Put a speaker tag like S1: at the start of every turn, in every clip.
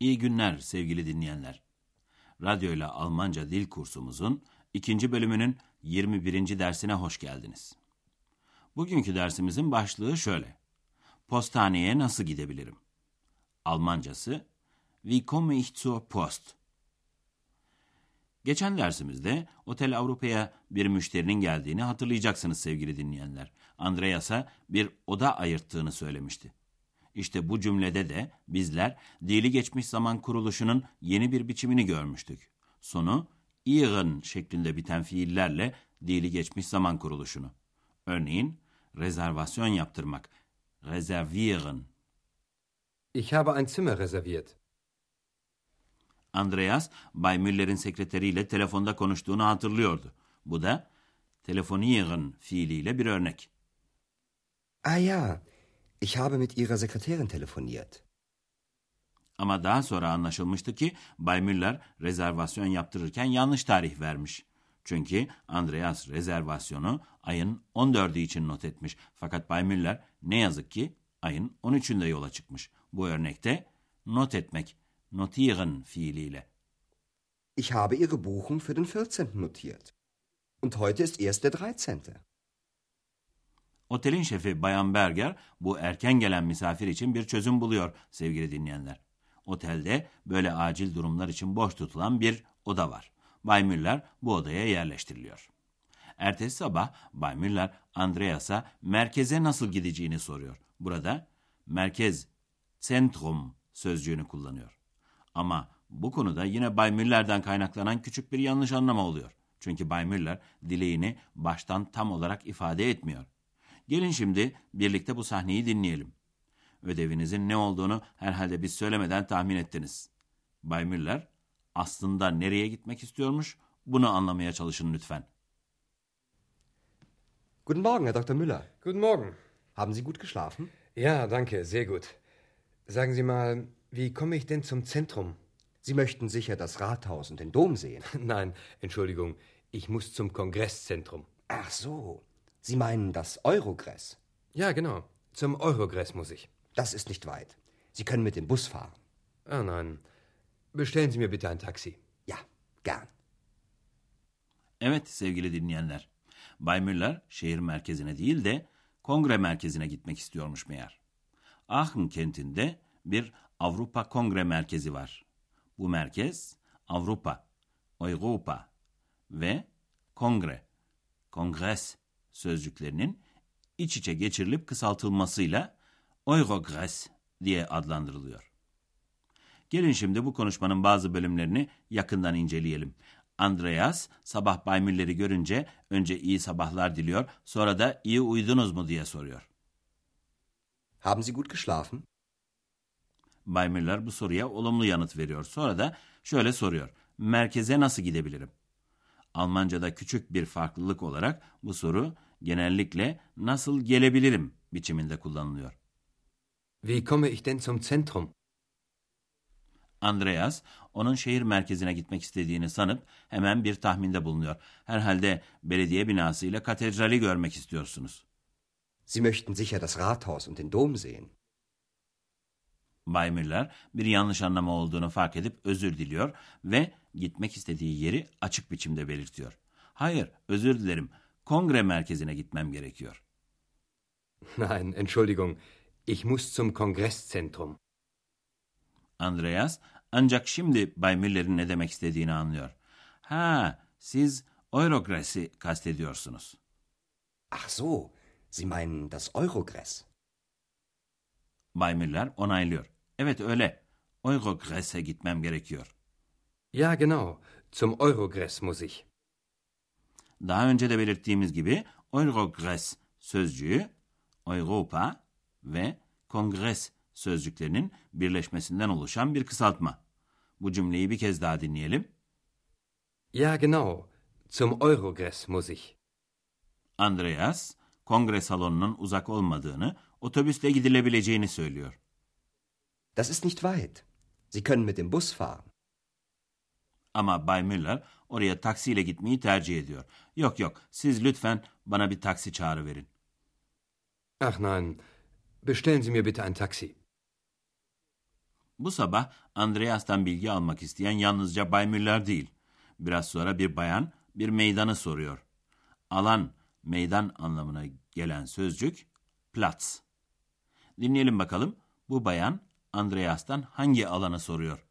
S1: İyi günler sevgili dinleyenler. Radyo ile Almanca dil kursumuzun ikinci bölümünün 21. dersine hoş geldiniz. Bugünkü dersimizin başlığı şöyle. Postaneye nasıl gidebilirim? Almancası Wie komme ich zur Post? Geçen dersimizde Otel Avrupa'ya bir müşterinin geldiğini hatırlayacaksınız sevgili dinleyenler. Andreas'a bir oda ayırttığını söylemişti. İşte bu cümlede de bizler dili geçmiş zaman kuruluşunun yeni bir biçimini görmüştük. Sonu ihren şeklinde biten fiillerle dili geçmiş zaman kuruluşunu. Örneğin rezervasyon yaptırmak, reservieren.
S2: Ich habe ein Zimmer reserviert.
S1: Andreas, Bay Müller'in sekreteriyle telefonda konuştuğunu hatırlıyordu. Bu da telefonieren fiiliyle bir örnek.
S3: Ah ja, ich habe mit Ihrer Sekretärin telefoniert.
S1: Ama daha sonra anlaşılmıştı ki Bay Müller rezervasyon yaptırırken yanlış tarih vermiş. Çünkü Andreas rezervasyonu ayın 14'ü için not etmiş. Fakat Bay Müller ne yazık ki ayın 13'ünde yola çıkmış. Bu örnekte not etmek, notieren fiiliyle.
S3: Ich habe Ihre Buchung für den 14. notiert. Und heute ist erst der 13.
S1: Otelin şefi Bayan Berger bu erken gelen misafir için bir çözüm buluyor sevgili dinleyenler. Otelde böyle acil durumlar için boş tutulan bir oda var. Bay Müller bu odaya yerleştiriliyor. Ertesi sabah Bay Müller Andreas'a merkeze nasıl gideceğini soruyor. Burada merkez, zentrum sözcüğünü kullanıyor. Ama bu konuda yine Bay Müller'den kaynaklanan küçük bir yanlış anlama oluyor. Çünkü Bay Müller dileğini baştan tam olarak ifade etmiyor. Gelin şimdi birlikte bu sahneyi dinleyelim. Ödevinizin ne olduğunu herhalde biz söylemeden tahmin ettiniz. Bay Müller aslında nereye gitmek istiyormuş bunu anlamaya çalışın lütfen.
S3: Guten Morgen, Herr Dr. Müller.
S2: Guten Morgen.
S3: Haben Sie gut geschlafen?
S2: Ja, danke, sehr gut. Sagen Sie mal, wie komme ich denn zum Zentrum?
S3: Sie möchten sicher das Rathaus und den Dom sehen.
S2: Nein, Entschuldigung, ich muss zum Kongresszentrum.
S3: Ach so, Sie meinen das Eurogress.
S2: Ja, genau, zum Eurogress muss ich.
S3: Das ist nicht weit. Sie können mit dem Bus fahren.
S2: Ah nein, bestellen Sie mir bitte ein Taxi.
S3: Ja, gern.
S1: Evet sevgili dinleyenler. Bay Müller şehir merkezine değil de kongre merkezine gitmek istiyormuş meğer. Aachen kentinde bir Avrupa Kongre Merkezi var. Bu merkez Avrupa, Europa ve Kongre, Kongres sözcüklerinin iç içe geçirilip kısaltılmasıyla Eurogres diye adlandırılıyor. Gelin şimdi bu konuşmanın bazı bölümlerini yakından inceleyelim. Andreas sabah Bay Müller'i görünce önce iyi sabahlar diliyor, sonra da iyi uyudunuz mu diye soruyor.
S3: Haben Sie gut geschlafen?
S1: Bay Müller bu soruya olumlu yanıt veriyor. Sonra da şöyle soruyor. Merkeze nasıl gidebilirim? Almanca'da küçük bir farklılık olarak bu soru genellikle nasıl gelebilirim biçiminde kullanılıyor.
S2: Wie komme ich denn zum Zentrum?
S1: Andreas onun şehir merkezine gitmek istediğini sanıp hemen bir tahminde bulunuyor. Herhalde belediye binası ile katedrali görmek istiyorsunuz.
S3: Sie möchten sicher das Rathaus und den Dom sehen.
S1: Bay Müller bir yanlış anlama olduğunu fark edip özür diliyor ve gitmek istediği yeri açık biçimde belirtiyor. Hayır, özür dilerim. Kongre merkezine gitmem gerekiyor.
S2: Nein, Entschuldigung, ich muss zum Kongresszentrum.
S1: Andreas ancak şimdi Bay Müller'in ne demek istediğini anlıyor. Ha, siz Eurogress'i kastediyorsunuz.
S3: Ach so, Sie meinen das Eurogress.
S1: Bay Müller onaylıyor. Evet öyle. Eurogress'e gitmem gerekiyor.
S2: Ja, genau, zum Eurogress muss ich.
S1: Daha önce de belirttiğimiz gibi Eurogress sözcüğü Europa ve Kongres sözcüklerinin birleşmesinden oluşan bir kısaltma. Bu cümleyi bir kez daha dinleyelim.
S2: Ja, genau. Zum Eurogress muss ich.
S1: Andreas, kongre salonunun uzak olmadığını, otobüsle gidilebileceğini söylüyor.
S3: Das ist nicht weit. Sie können mit dem Bus fahren.
S1: Ama Bay Müller oraya taksiyle gitmeyi tercih ediyor. Yok yok, siz lütfen bana bir taksi çağrıverin.
S2: Ach nein, bestellen Sie mir bitte ein Taxi.
S1: Bu sabah Andreas'tan bilgi almak isteyen yalnızca Bay Müller değil. Biraz sonra bir bayan bir meydanı soruyor. Alan, meydan anlamına gelen sözcük Platz. Dinleyelim bakalım bu bayan Andreas'tan hangi alanı soruyor?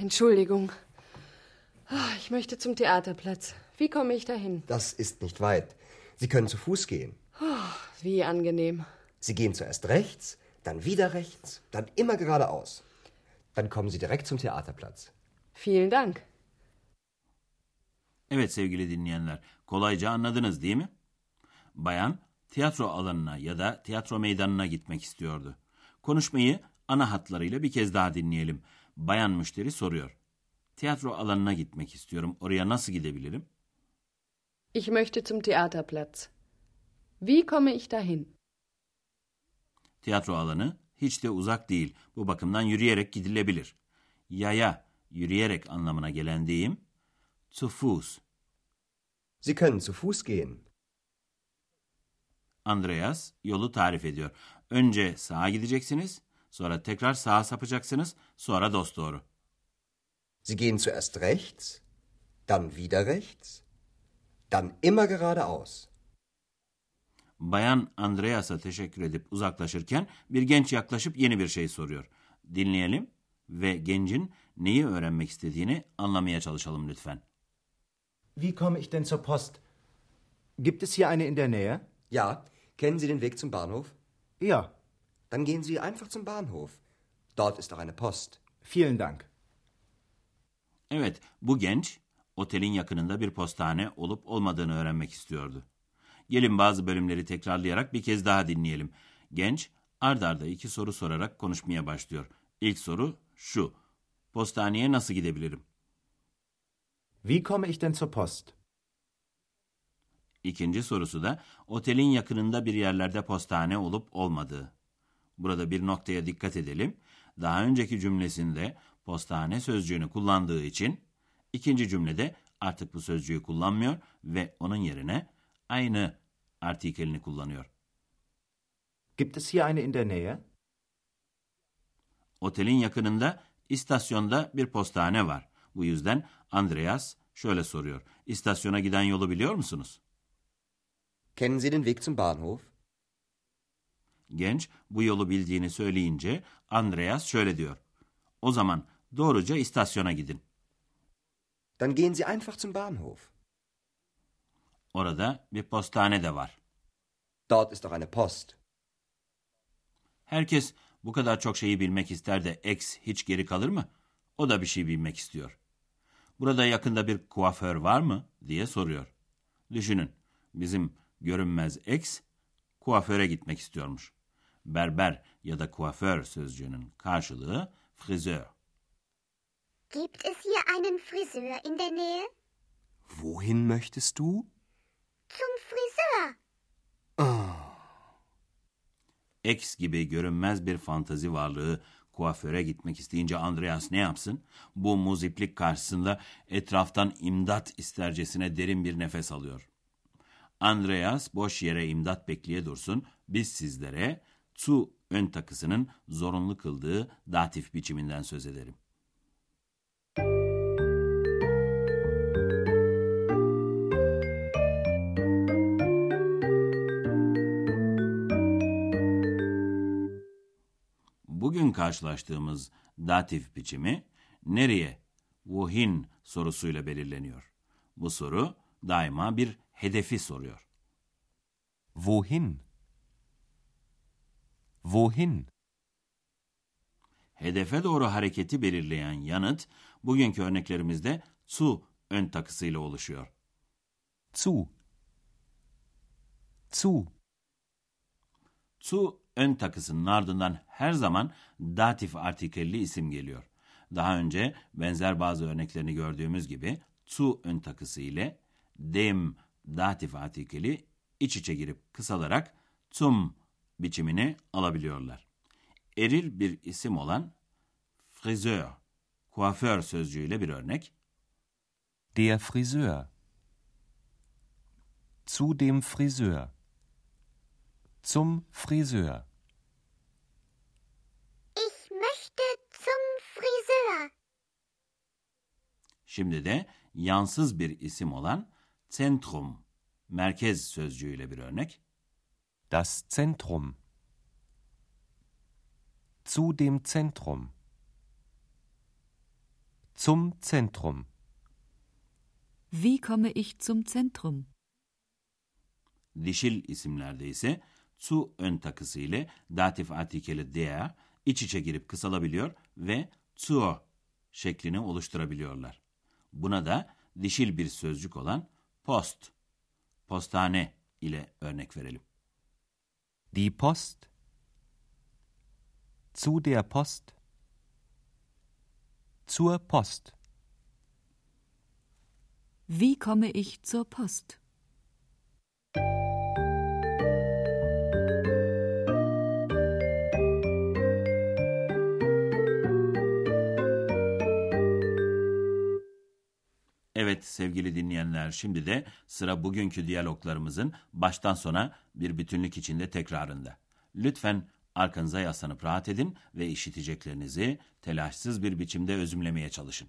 S4: Entschuldigung. Ah, Ich möchte zum Theaterplatz. Wie komme ich dahin?
S3: Das ist nicht weit. Sie können zu Fuß gehen.
S4: Wie angenehm.
S3: Sie gehen zuerst rechts, dann wieder rechts, dann immer geradeaus. Dann kommen Sie direkt zum Theaterplatz.
S4: Vielen Dank.
S1: Evet sevgili dinleyenler, kolayca anladınız değil mi? Bayan tiyatro alanına ya da tiyatro meydanına gitmek istiyordu. Konuşmayı ana hatlarıyla bir kez daha dinleyelim. Bayan müşteri soruyor. Tiyatro alanına gitmek istiyorum. Oraya nasıl gidebilirim?
S4: Ich möchte zum Theaterplatz. Wie komme ich dahin?
S1: Tiyatro alanı hiç de uzak değil. Bu bakımdan yürüyerek gidilebilir. Yaya, yürüyerek anlamına gelen deyim, zu Fuß.
S3: Sie können zu Fuß gehen.
S1: Andreas yolu tarif ediyor. Önce sağa gideceksiniz, sonra tekrar sağa sapacaksınız, sonra dosdoğru.
S3: Sie gehen zuerst rechts, dann wieder rechts, dann immer geradeaus.
S1: Bayan Andreas'a teşekkür edip uzaklaşırken bir genç yaklaşıp yeni bir şey soruyor. Dinleyelim ve gencin neyi öğrenmek istediğini anlamaya çalışalım lütfen.
S5: Wie komme ich denn zur Post? Gibt es hier eine in der Nähe?
S3: Ja, kennen Sie den Weg zum Bahnhof?
S5: Ja,
S3: Dann gehen Sie einfach zum Bahnhof. Dort ist auch eine Post.
S5: vielen Dank.
S1: Evet, bu genç otelin yakınında bir postane olup olmadığını öğrenmek istiyordu. Gelin bazı bölümleri tekrarlayarak bir kez daha dinleyelim. Genç ard arda iki soru sorarak konuşmaya başlıyor. İlk soru şu. Postaneye nasıl gidebilirim?
S5: Wie komme ich denn zur Post?
S1: İkinci sorusu da otelin yakınında bir yerlerde postane olup olmadığı. Burada bir noktaya dikkat edelim. Daha önceki cümlesinde postane sözcüğünü kullandığı için ikinci cümlede artık bu sözcüğü kullanmıyor ve onun yerine aynı artikelini kullanıyor.
S5: Gibt es hier eine in der Nähe?
S1: Otelin yakınında istasyonda bir postane var. Bu yüzden Andreas şöyle soruyor. İstasyona giden yolu biliyor musunuz?
S3: Kennen Sie den Weg zum Bahnhof?
S1: Genç bu yolu bildiğini söyleyince Andreas şöyle diyor. O zaman doğruca istasyona gidin.
S3: Dann gehen Sie einfach zum Bahnhof.
S1: Orada bir postane de var.
S3: Dort ist auch eine Post.
S1: Herkes bu kadar çok şeyi bilmek ister de X hiç geri kalır mı? O da bir şey bilmek istiyor. Burada yakında bir kuaför var mı diye soruyor. Düşünün, bizim görünmez X kuaföre gitmek istiyormuş. Berber ya da kuaför sözcüğünün karşılığı frizör.
S6: Gibt es hier einen Friseur in der Nähe?
S3: Wohin möchtest du?
S6: Zum Friseur.
S1: X gibi görünmez bir fantazi varlığı kuaföre gitmek isteyince Andreas ne yapsın? Bu muziplik karşısında etraftan imdat istercesine derin bir nefes alıyor. Andreas boş yere imdat bekleye dursun. Biz sizlere zu ön takısının zorunlu kıldığı datif biçiminden söz edelim. Bugün karşılaştığımız datif biçimi nereye, wohin sorusuyla belirleniyor. Bu soru daima bir hedefi soruyor.
S7: Wohin? Wohin?
S1: Hedefe doğru hareketi belirleyen yanıt bugünkü örneklerimizde zu ön takısıyla oluşuyor.
S7: Zu. Zu.
S1: Zu ön takısının ardından her zaman datif artikelli isim geliyor. Daha önce benzer bazı örneklerini gördüğümüz gibi zu ön takısı ile dem datif artikeli iç içe girip kısalarak zum biçimini alabiliyorlar. Eril bir isim olan friseur, kuaför sözcüğüyle bir örnek.
S7: Der Friseur. Zu dem Friseur. Zum Friseur.
S6: Ich möchte zum Friseur.
S1: Şimdi de yansız bir isim olan zentrum, merkez sözcüğüyle bir örnek.
S7: Das Zentrum. Zu dem Zentrum. Zum Zentrum.
S8: Wie komme ich zum Zentrum?
S1: Dişil isimlerde ise zu ön takısı ile datif artikeli der iç içe girip kısalabiliyor ve zur şeklini oluşturabiliyorlar. Buna da dişil bir sözcük olan post, postane ile örnek verelim.
S7: Die Post. Zu der Post. Zur Post.
S8: Wie komme ich zur Post?
S1: Evet sevgili dinleyenler şimdi de sıra bugünkü diyaloglarımızın baştan sona bir bütünlük içinde tekrarında. Lütfen arkanıza yaslanıp rahat edin ve işiteceklerinizi telaşsız bir biçimde özümlemeye çalışın.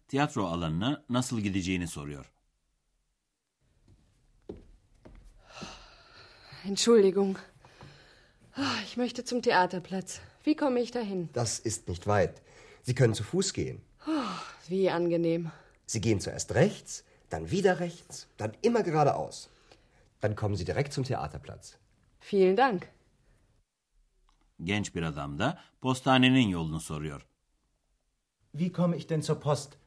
S1: tiyatro alanına nasıl gideceğini soruyor.
S4: Entschuldigung. Ah, Ich möchte zum Theaterplatz. Wie komme ich dahin?
S3: Das ist nicht weit. Sie können zu Fuß gehen.
S4: Wie angenehm.
S3: Sie gehen zuerst rechts, dann wieder rechts, dann immer geradeaus. Dann kommen Sie direkt zum Theaterplatz.
S4: Vielen Dank.
S1: Genç bir adam da postanenin yolunu soruyor.
S5: Wie komme ich denn zur Post?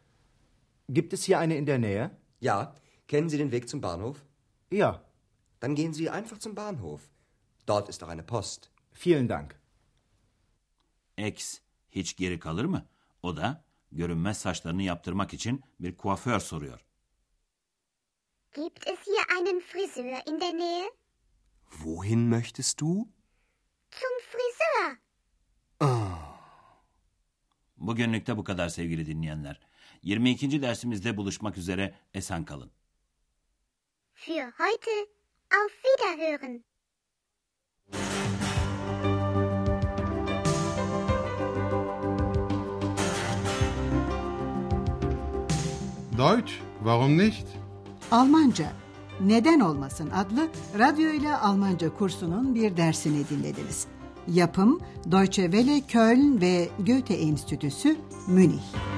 S5: Gibt es hier eine in der Nähe?
S3: Ja, kennen Sie den Weg zum Bahnhof?
S5: Ja,
S3: Dann gehen Sie einfach zum Bahnhof. Dort ist auch eine Post.
S5: vielen Dank.
S1: X hiç geri kalır mı? O da görünmez saçlarını yaptırmak için bir kuaför soruyor.
S6: Gibt es hier einen Friseur in der Nähe?
S7: Wohin möchtest du?
S6: Zum Friseur.
S1: Bugünlük de bu kadar sevgili dinleyenler. 22. dersimizde buluşmak üzere esen kalın.
S6: Für heute auf Wiederhören.
S9: Deutsch, warum nicht?
S10: Almanca Neden Olmasın adlı radyo ile Almanca kursunun bir dersini dinlediniz. Yapım Deutsche Welle Köln ve Goethe Enstitüsü Münih.